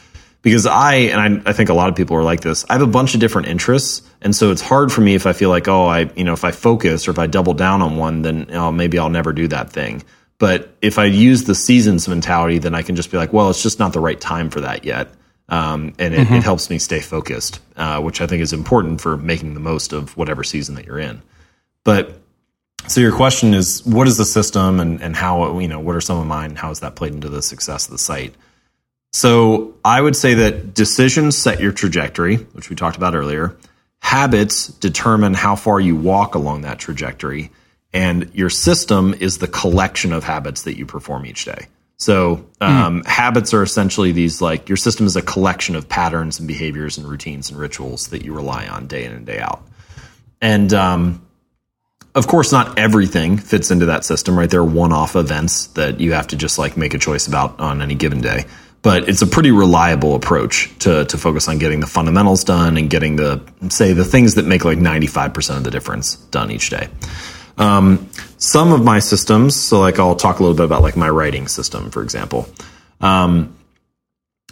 Because I, and I, I think a lot of people are like this, I have a bunch of different interests. And so it's hard for me if I feel like, oh, I, you know, if I focus or if I double down on one, then oh, maybe I'll never do that thing. But if I use the seasons mentality, then I can just be like, well, it's just not the right time for that yet. Um, and it, mm-hmm. it, helps me stay focused, uh, which I think is important for making the most of whatever season that you're in. But so your question is, what is the system and, and how, you know, what are some of mine? How has that played into the success of the site? So I would say that decisions set your trajectory, which we talked about earlier. Habits determine how far you walk along that trajectory. And your system is the collection of habits that you perform each day. So um, mm. habits are essentially these like your system is a collection of patterns and behaviors and routines and rituals that you rely on day in and day out. And um, of course, not everything fits into that system, right? There are one-off events that you have to just like make a choice about on any given day. But it's a pretty reliable approach to to focus on getting the fundamentals done and getting the say the things that make like ninety five percent of the difference done each day. Um, some of my systems, so like I'll talk a little bit about like my writing system, for example. Um,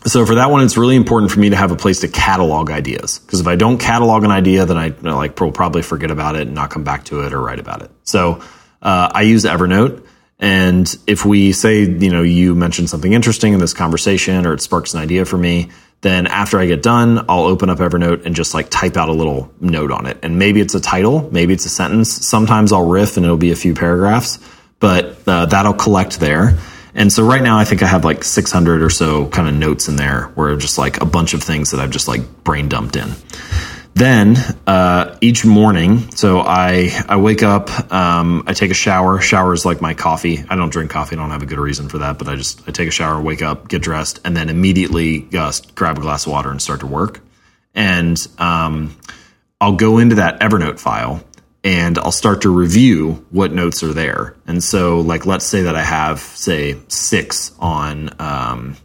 so for that one, it's really important for me to have a place to catalog ideas because if I don't catalog an idea, then I you know, like will probably forget about it and not come back to it or write about it. So uh, I use Evernote. And if we say, you know, you mentioned something interesting in this conversation or it sparks an idea for me, then after I get done, I'll open up Evernote and just like type out a little note on it. And maybe it's a title, maybe it's a sentence. Sometimes I'll riff and it'll be a few paragraphs, but uh, that'll collect there. And so right now I think I have like 600 or so kind of notes in there where just like a bunch of things that I've just like brain dumped in. Then uh, each morning, so I I wake up, um, I take a shower. Shower is like my coffee. I don't drink coffee. I don't have a good reason for that, but I just I take a shower, wake up, get dressed, and then immediately uh, grab a glass of water and start to work. And um, I'll go into that Evernote file and I'll start to review what notes are there. And so, like, let's say that I have say six on um,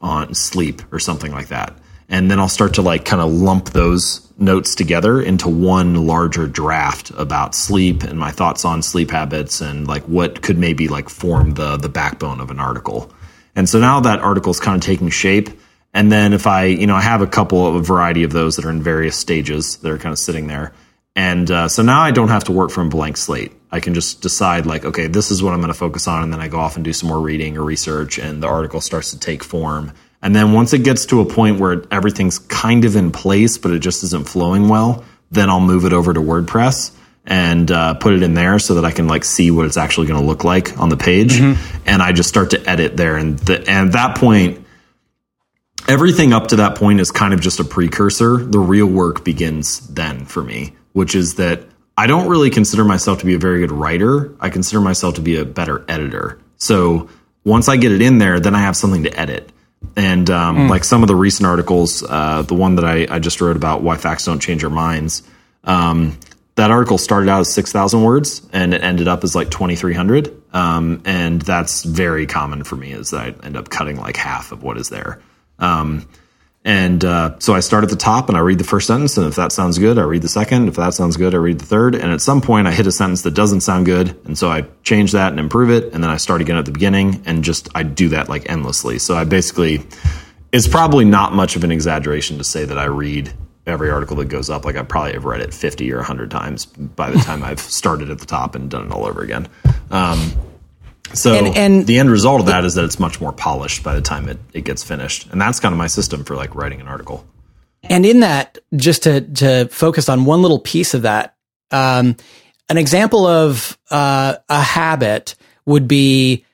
on sleep or something like that and then I'll start to like kind of lump those notes together into one larger draft about sleep and my thoughts on sleep habits and like what could maybe like form the the backbone of an article. And so now that article is kind of taking shape. And then if I, you know, I have a couple of a variety of those that are in various stages that are kind of sitting there. And uh, so now I don't have to work from a blank slate. I can just decide like, okay, this is what I'm going to focus on, and then I go off and do some more reading or research, and the article starts to take form and then once it gets to a point where everything's kind of in place, but it just isn't flowing well, then I'll move it over to WordPress and uh, put it in there so that I can like see what it's actually going to look like on the page. Mm-hmm. And I just start to edit there. And, the, and at that point, everything up to that point is kind of just a precursor. The real work begins then for me, which is that I don't really consider myself to be a very good writer. I consider myself to be a better editor. So once I get it in there, then I have something to edit. And um, mm. like some of the recent articles, uh, the one that I, I, just wrote about why facts don't change our minds, um, that article started out as 6,000 words and it ended up as like 2,300. Um, and that's very common for me is that I end up cutting like half of what is there. Um, and uh, so I start at the top and I read the first sentence. And if that sounds good, I read the second. If that sounds good, I read the third. And at some point, I hit a sentence that doesn't sound good. And so I change that and improve it. And then I start again at the beginning and just I do that like endlessly. So I basically, it's probably not much of an exaggeration to say that I read every article that goes up. Like I probably have read it 50 or 100 times by the time I've started at the top and done it all over again. Um, so and, and, the end result of that is that it's much more polished by the time it, it gets finished. And that's kind of my system for like writing an article. And in that, just to, to focus on one little piece of that, um, an example of uh, a habit would be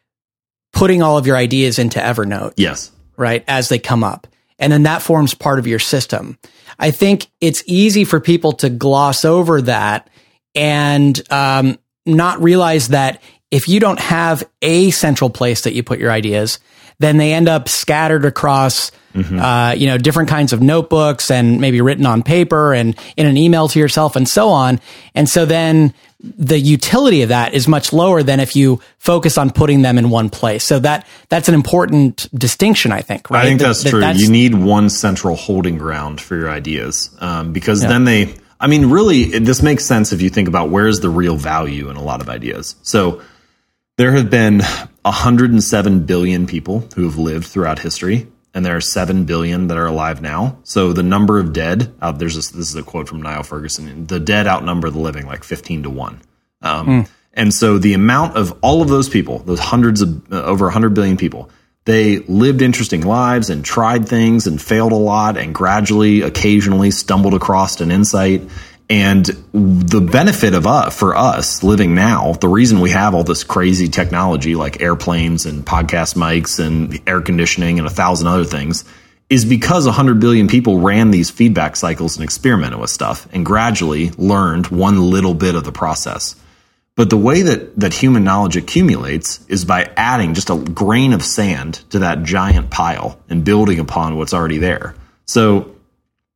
putting all of your ideas into Evernote. Yes. Right. As they come up. And then that forms part of your system. I think it's easy for people to gloss over that and um, not realize that if you don't have a central place that you put your ideas, then they end up scattered across, mm-hmm. uh, you know, different kinds of notebooks and maybe written on paper and in an email to yourself and so on. And so then the utility of that is much lower than if you focus on putting them in one place. So that that's an important distinction, I think. Right? I think that's that, true. That's, you need one central holding ground for your ideas um, because yeah. then they. I mean, really, this makes sense if you think about where's the real value in a lot of ideas. So there have been 107 billion people who have lived throughout history, and there are 7 billion that are alive now. So the number of dead, uh, there's this, this is a quote from Niall Ferguson, the dead outnumber the living like 15 to 1. Um, mm. And so the amount of all of those people, those hundreds of uh, over 100 billion people, they lived interesting lives and tried things and failed a lot and gradually, occasionally stumbled across an insight And the benefit of us for us living now, the reason we have all this crazy technology like airplanes and podcast mics and air conditioning and a thousand other things is because 100 billion people ran these feedback cycles and experimented with stuff and gradually learned one little bit of the process. But the way that, that human knowledge accumulates is by adding just a grain of sand to that giant pile and building upon what's already there. So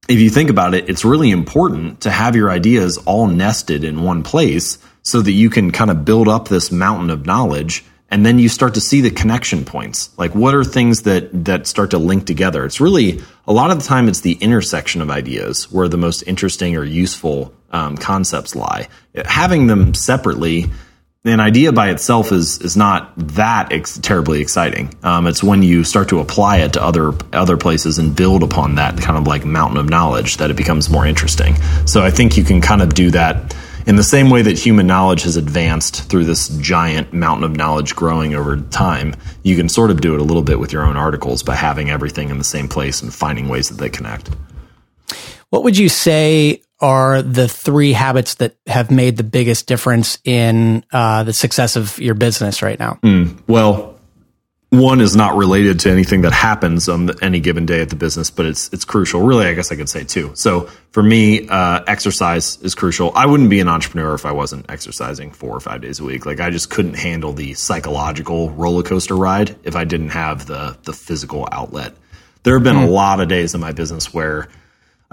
if you think about it, it's really important to have your ideas all nested in one place so that you can kind of build up this mountain of knowledge and then you start to see the connection points. Like what are things that that start to link together? It's really a lot of the time it's the intersection of ideas where the most interesting or useful um, concepts lie. Having them separately an idea by itself is is not that ex- terribly exciting. Um, it's when you start to apply it to other other places and build upon that kind of like mountain of knowledge that it becomes more interesting. So I think you can kind of do that in the same way that human knowledge has advanced through this giant mountain of knowledge growing over time, you can sort of do it a little bit with your own articles by having everything in the same place and finding ways that they connect. What would you say are the three habits that have made the biggest difference in uh, the success of your business right now? Mm, well, one is not related to anything that happens on any given day at the business, but it's it's crucial. Really, I guess I could say two. So for me, uh, exercise is crucial. I wouldn't be an entrepreneur if I wasn't exercising four or five days a week. Like I just couldn't handle the psychological roller coaster ride if I didn't have the the physical outlet. There have been mm. a lot of days in my business where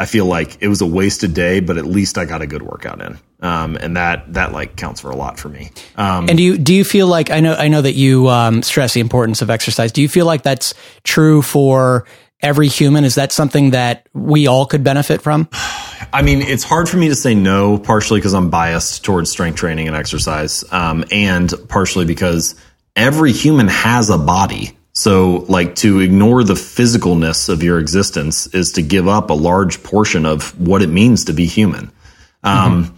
I feel like it was a wasted day, but at least I got a good workout in. Um, and that that like counts for a lot for me. Um, and do you do you feel like I know I know that you um, stress the importance of exercise. Do you feel like that's true for every human? Is that something that we all could benefit from? I mean, it's hard for me to say no, partially because I'm biased towards strength training and exercise, um, and partially because every human has a body. So, like, to ignore the physicalness of your existence is to give up a large portion of what it means to be human. Um, mm-hmm.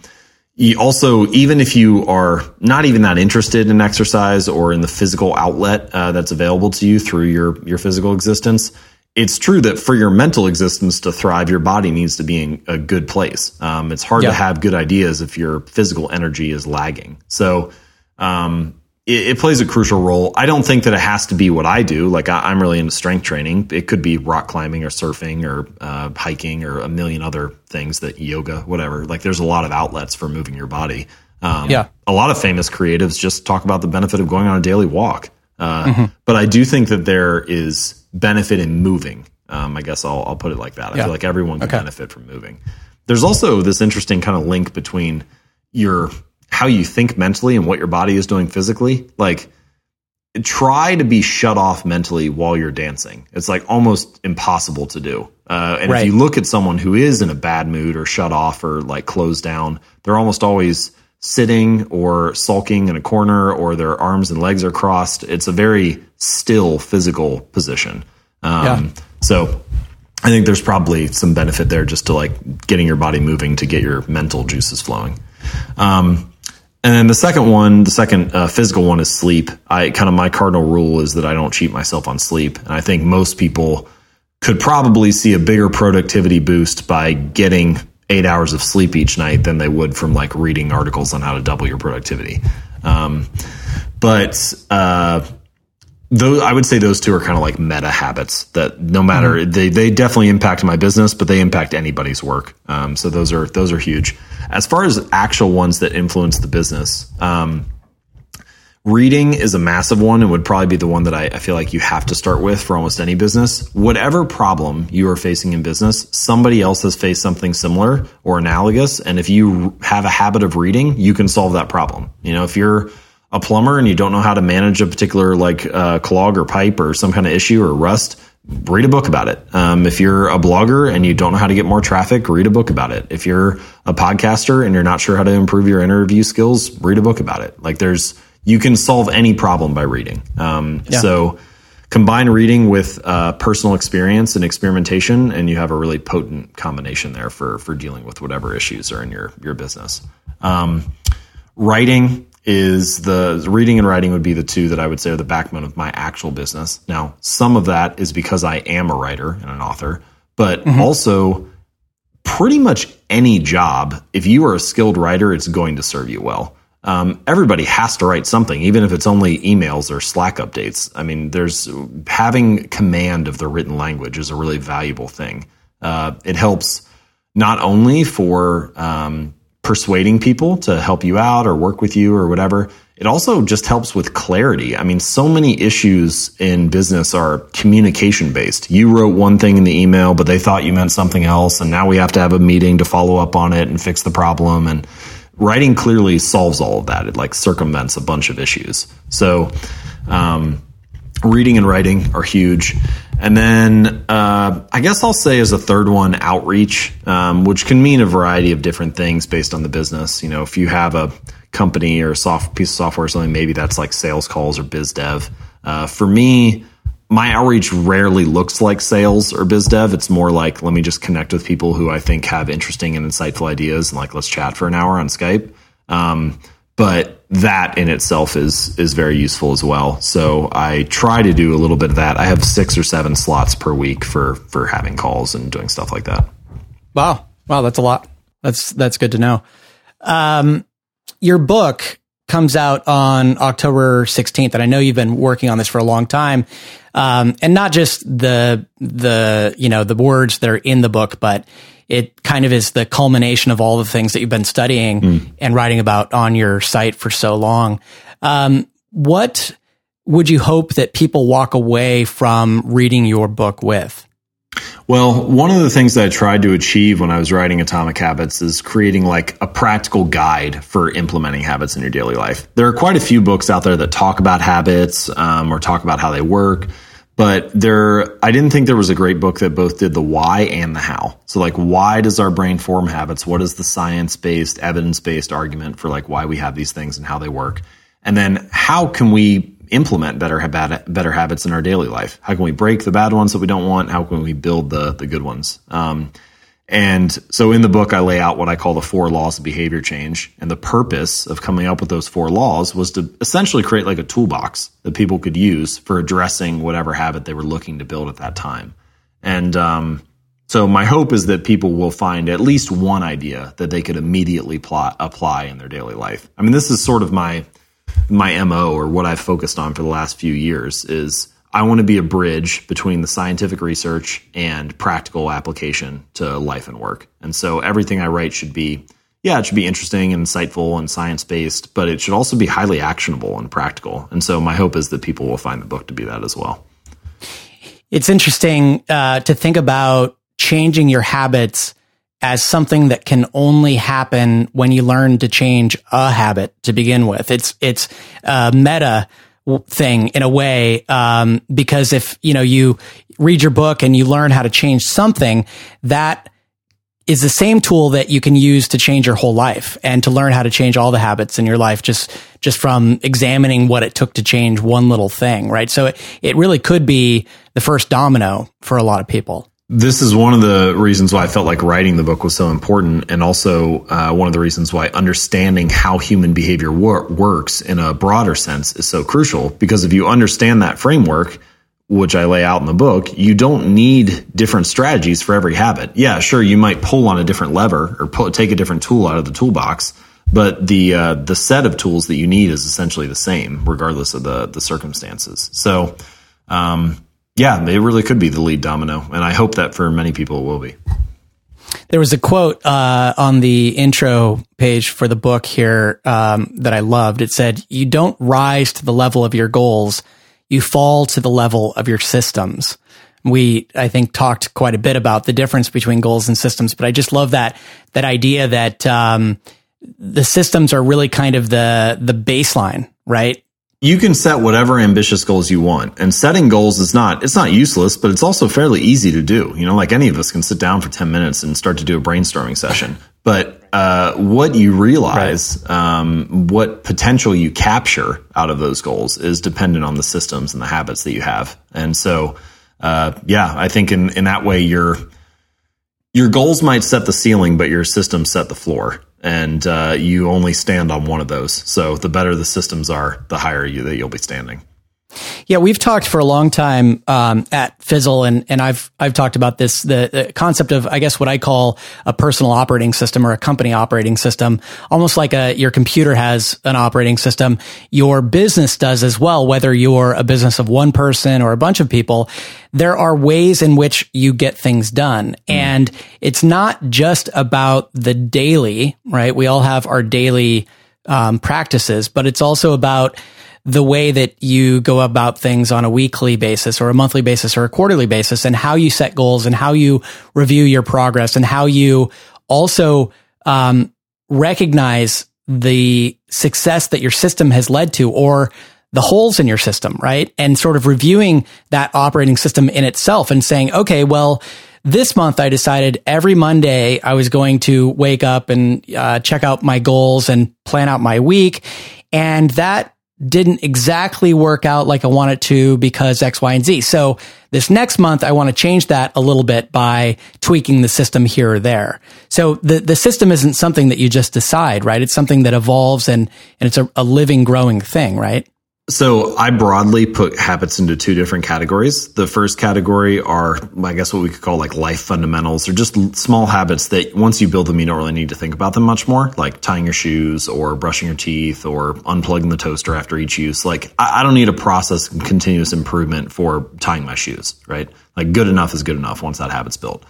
You also, even if you are not even that interested in exercise or in the physical outlet uh, that's available to you through your your physical existence, it's true that for your mental existence to thrive, your body needs to be in a good place. Um, it's hard yeah. to have good ideas if your physical energy is lagging. So, um, it, it, plays a crucial role. I don't think that it has to be what I do. Like I, am really into strength training. It could be rock climbing or surfing or uh, hiking or a million other things that yoga, whatever. Like there's a lot of outlets for moving your body. Um, yeah. A lot of famous creatives just talk about the benefit of going on a daily walk. Uh, mm-hmm. But I do think that there is benefit in moving. Um, I guess I'll, I'll put it like that. I yeah. feel like everyone can okay. benefit from moving. There's also this interesting kind of link between your how you think mentally and what your body is doing physically. Like, try to be shut off mentally while you're dancing. It's like almost impossible to do. Uh, and right. if you look at someone who is in a bad mood or shut off or like closed down, they're almost always sitting or sulking in a corner or their arms and legs are crossed. It's a very still physical position. Um, yeah. So I think there's probably some benefit there just to like getting your body moving to get your mental juices flowing. Um, and then the second one, the second uh, physical one is sleep. I kind of my cardinal rule is that I don't cheat myself on sleep. And I think most people could probably see a bigger productivity boost by getting eight hours of sleep each night than they would from like reading articles on how to double your productivity. Um, but uh, those, I would say those two are kind of like meta habits that no matter mm-hmm. they they definitely impact my business, but they impact anybody's work. Um, so those are those are huge. As far as actual ones that influence the business, um, reading is a massive one and would probably be the one that I, I, feel like you have to start with for almost any business. Whatever problem you are facing in business, somebody else has faced something similar or analogous. And if you have a habit of reading, you can solve that problem. You know, if you're a plumber and you don't know how to manage a particular like uh, clog or pipe or some kind of issue or rust, read a book about it. Um, if you're a blogger and you don't know how to get more traffic, read a book about it. If you're a podcaster and you're not sure how to improve your interview skills, read a book about it. Like there's, you can solve any problem by reading. Um, yeah. So combine reading with uh, personal experience and experimentation, and you have a really potent combination there for for dealing with whatever issues are in your your business. Um, writing is the reading and writing would be the two that I would say are the backbone of my actual business. Now, some of that is because I am a writer and an author, but mm-hmm. also pretty much any job, if you are a skilled writer, it's going to serve you well. Um, everybody has to write something, even if it's only emails or Slack updates. I mean, there's having command of the written language is a really valuable thing. Uh, it helps not only for um, persuading people to help you out or work with you or whatever, it also just helps with clarity. I mean, so many issues in business are communication based. You wrote one thing in the email, but they thought you meant something else. And now we have to have a meeting to follow up on it and fix the problem. And writing clearly solves all of that. It like circumvents a bunch of issues. So, um, reading and writing are huge. And then uh, I guess I'll say as a third one, outreach, um, which can mean a variety of different things based on the business. You know, if you have a company or a soft piece of software or something, maybe that's like sales calls or biz dev. Uh, for me, my outreach rarely looks like sales or biz dev. It's more like let me just connect with people who I think have interesting and insightful ideas, and like let's chat for an hour on Skype. Um, but that in itself is is very useful as well. So I try to do a little bit of that. I have six or seven slots per week for for having calls and doing stuff like that. Wow, wow, that's a lot. That's that's good to know. Um, your book comes out on October 16th, and I know you've been working on this for a long time. Um, and not just the the you know the words that are in the book, but it kind of is the culmination of all the things that you've been studying mm. and writing about on your site for so long. Um, what would you hope that people walk away from reading your book with? Well, one of the things that I tried to achieve when I was writing Atomic Habits is creating like a practical guide for implementing habits in your daily life. There are quite a few books out there that talk about habits um, or talk about how they work but there i didn't think there was a great book that both did the why and the how. So like why does our brain form habits? What is the science-based evidence-based argument for like why we have these things and how they work? And then how can we implement better better habits in our daily life? How can we break the bad ones that we don't want? How can we build the the good ones? Um, and so in the book, I lay out what I call the four laws of behavior change. And the purpose of coming up with those four laws was to essentially create like a toolbox that people could use for addressing whatever habit they were looking to build at that time. And um, so my hope is that people will find at least one idea that they could immediately plot, apply in their daily life. I mean, this is sort of my my mo or what I've focused on for the last few years is I want to be a bridge between the scientific research and practical application to life and work. And so everything I write should be, yeah, it should be interesting and insightful and science based, but it should also be highly actionable and practical. And so my hope is that people will find the book to be that as well. It's interesting uh, to think about changing your habits as something that can only happen when you learn to change a habit to begin with. It's it's uh, meta thing in a way um, because if you know you read your book and you learn how to change something that is the same tool that you can use to change your whole life and to learn how to change all the habits in your life just just from examining what it took to change one little thing right? So it, it really could be the first domino for a lot of people this is one of the reasons why I felt like writing the book was so important, and also uh, one of the reasons why understanding how human behavior wor- works in a broader sense is so crucial. Because if you understand that framework, which I lay out in the book, you don't need different strategies for every habit. Yeah, sure, you might pull on a different lever or pull, take a different tool out of the toolbox, but the uh, the set of tools that you need is essentially the same, regardless of the the circumstances. So. Um, yeah, it really could be the lead domino, and I hope that for many people it will be. There was a quote uh, on the intro page for the book here um, that I loved. It said, "You don't rise to the level of your goals; you fall to the level of your systems." We, I think, talked quite a bit about the difference between goals and systems, but I just love that that idea that um, the systems are really kind of the the baseline, right? You can set whatever ambitious goals you want and setting goals is not it's not useless but it's also fairly easy to do. You know like any of us can sit down for 10 minutes and start to do a brainstorming session. But uh, what you realize right. um, what potential you capture out of those goals is dependent on the systems and the habits that you have. And so uh, yeah i think in, in that way your your goals might set the ceiling but your systems set the floor and uh, you only stand on one of those. So the better the systems are, the higher you that you'll be standing. Yeah, we've talked for a long time um, at Fizzle, and and I've I've talked about this the, the, concept of I guess what I call a personal operating system or a company operating system, almost like a your computer has an operating system, your business does as well. Whether you're a business of one person or a bunch of people, there are ways in which you get things done, mm. and it's not just about the daily, right? We all have our daily um, practices, but it's also about the way that you go about things on a weekly basis or a monthly basis or a quarterly basis and how you set goals and how you review your progress and how you also um, recognize the success that your system has led to or the holes in your system, right? And sort of reviewing that operating system in itself and saying, okay, well, this month I decided every Monday I was going to wake up and uh, check out my goals and plan out my week. And that didn't exactly work out like I wanted to because X, Y, and Z. So this next month, I want to change that a little bit by tweaking the system here or there. So the, the system isn't something that you just decide, right? It's something that evolves and, and it's a, a living, growing thing, right? So I broadly put habits into two different categories. The first category are, I guess, what we could call like life fundamentals, or just small habits that once you build them, you don't really need to think about them much more, like tying your shoes or brushing your teeth or unplugging the toaster after each use. Like I, don't need a process of continuous improvement for tying my shoes, right? Like good enough is good enough once that habit's built.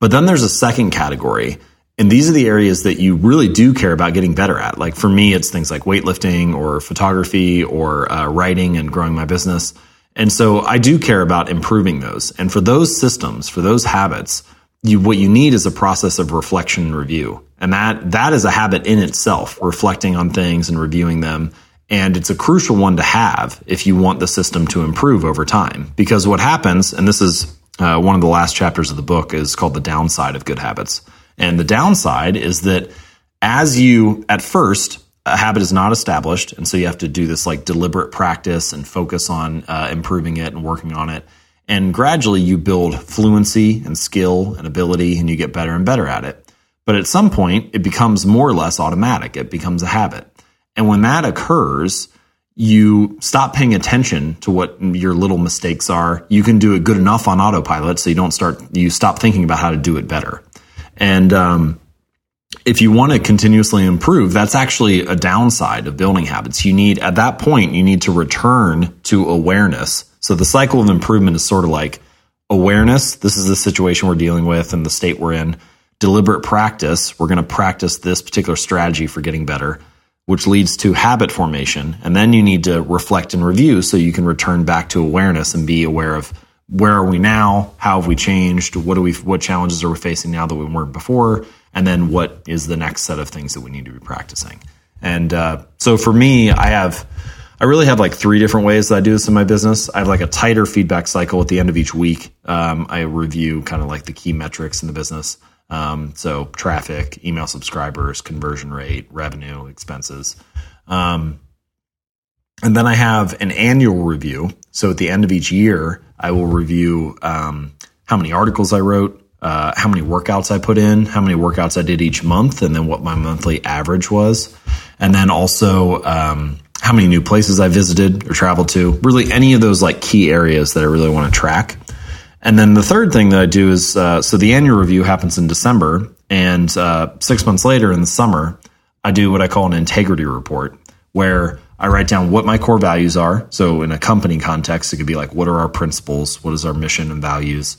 But then there's a second category and these are the areas that you really do care about getting better at. Like for me, it's things like weightlifting or photography or uh, writing and growing my business. And so I do care about improving those. And for those systems, for those habits, you, what you need is a process of reflection and review. And that, that is a habit in itself, reflecting on things and reviewing them. And it's a crucial one to have if you want the system to improve over time. Because what happens, and this is uh, one of the last chapters of the book, is called The Downside of Good Habits and the downside is that as you, at first, a habit is not established. And so you have to do this like deliberate practice and focus on uh, improving it and working on it. And gradually you build fluency and skill and ability and you get better and better at it. But at some point, it becomes more or less automatic. It becomes a habit. And when that occurs, you stop paying attention to what your little mistakes are. You can do it good enough on autopilot so you don't start, you stop thinking about how to do it better. And um, if you want to continuously improve, that's actually a downside of building habits. You need, at that point, you need to return to awareness. So the cycle of improvement is sort of like awareness. This is the situation we're dealing with and the state we're in. Deliberate practice. We're going to practice this particular strategy for getting better, which leads to habit formation. And then you need to reflect and review so you can return back to awareness and be aware of where are we now? How have we changed? What do we what challenges are we facing now that we weren't before? And then what is the next set of things that we need to be practicing? And uh, so for me, I have I really have like three different ways that I do this in my business. I have like a tighter feedback cycle at the end of each week. Um, I review kind of like the key metrics in the business. Um, so traffic, email subscribers, conversion rate, revenue, expenses. Um, and then I have an annual review. So at the end of each year, I will review um, how many articles I wrote, uh, how many workouts I put in, how many workouts I did each month, and then what my monthly average was. And then also um, how many new places I visited or traveled to. Really, any of those like key areas that I really want to track. And then the third thing that I do is uh, so the annual review happens in December, and uh, six months later in the summer, I do what I call an integrity report, where I write down what my core values are. So in a company context, it could be like, what are our principles? What is our mission and values?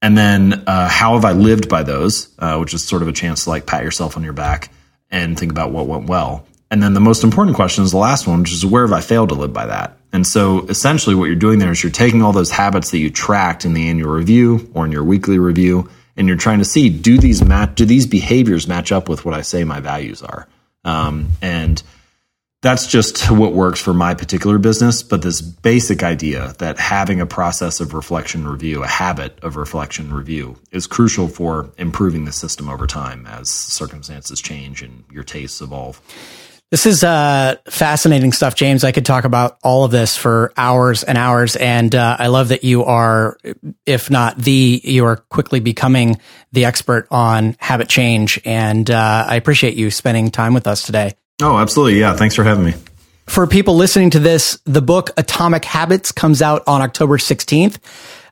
And then uh, how have I lived by those? Uh, which is sort of a chance to like pat yourself on your back and think about what went well. And then the most important question is the last one, which is where have I failed to live by that? And so essentially what you're doing there is you're taking all those habits that you tracked in the annual review or in your weekly review, and you're trying to see do these match do these behaviors match up with what I say my values are? Um, and that's just what works for my particular business. But this basic idea that having a process of reflection review, a habit of reflection review, is crucial for improving the system over time as circumstances change and your tastes evolve. This is uh, fascinating stuff, James. I could talk about all of this for hours and hours, and uh, I love that you are, if not the, you are quickly becoming the expert on habit change. And uh, I appreciate you spending time with us today. Oh, absolutely. Yeah. Thanks for having me. for people listening to this, the book Atomic Habits comes out on October 16th.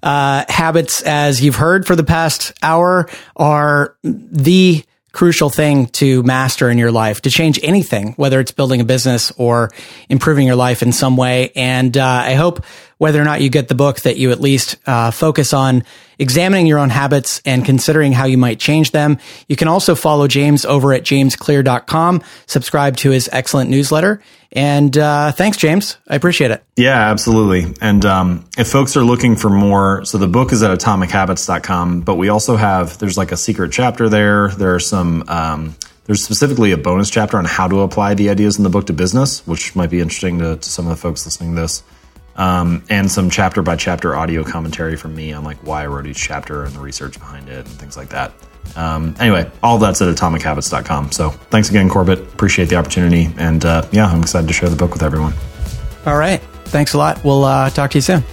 Uh, habits, as you've heard for the past hour, are the crucial thing to master in your life, to change anything, whether it's building a business or improving your life in some way. And uh, I hope whether or not you get the book that you at least uh, focus on examining your own habits and considering how you might change them. You can also follow James over at jamesclear.com, subscribe to his excellent newsletter. And uh, thanks, James. I appreciate it. Yeah, absolutely. And um, if folks are looking for more, so the book is at atomichabits.com, but we also have, there's like a secret chapter there. There are some, um, there's specifically a bonus chapter on how to apply the ideas in the book to business, which might be interesting to, to some of the folks listening to this um, and some chapter by chapter audio commentary from me on like why I wrote each chapter and the research behind it and things like that. Um, anyway, all that's at atomichabits.com. So thanks again, Corbett. Appreciate the opportunity. And uh, yeah, I'm excited to share the book with everyone. All right. Thanks a lot. We'll uh, talk to you soon.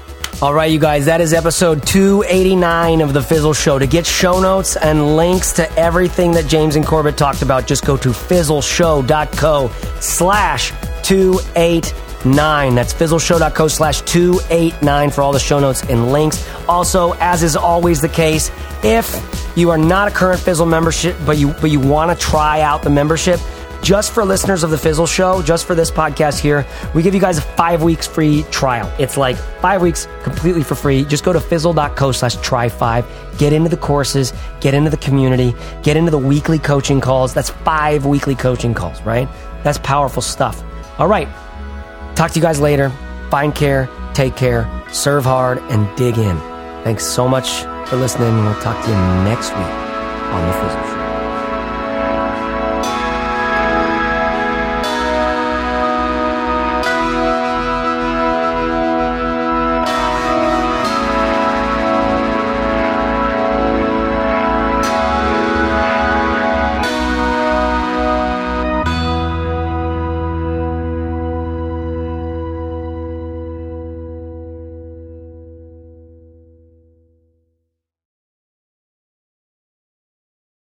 All right, you guys, that is episode 289 of The Fizzle Show. To get show notes and links to everything that James and Corbett talked about, just go to fizzleshow.co slash 289. That's fizzleshow.co slash 289 for all the show notes and links. Also, as is always the case, if you are not a current Fizzle membership, but you but you want to try out the membership, just for listeners of the Fizzle Show, just for this podcast here, we give you guys a five weeks free trial. It's like five weeks completely for free. Just go to fizzle.co slash try five, get into the courses, get into the community, get into the weekly coaching calls. That's five weekly coaching calls, right? That's powerful stuff. All right. Talk to you guys later. Find care, take care, serve hard, and dig in. Thanks so much for listening. We'll talk to you next week on The Fizzle